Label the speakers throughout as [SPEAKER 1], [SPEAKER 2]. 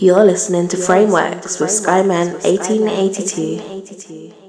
[SPEAKER 1] You're listening to Frameworks with Skyman 1882.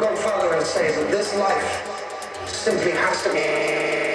[SPEAKER 2] go further and say that this life simply has to be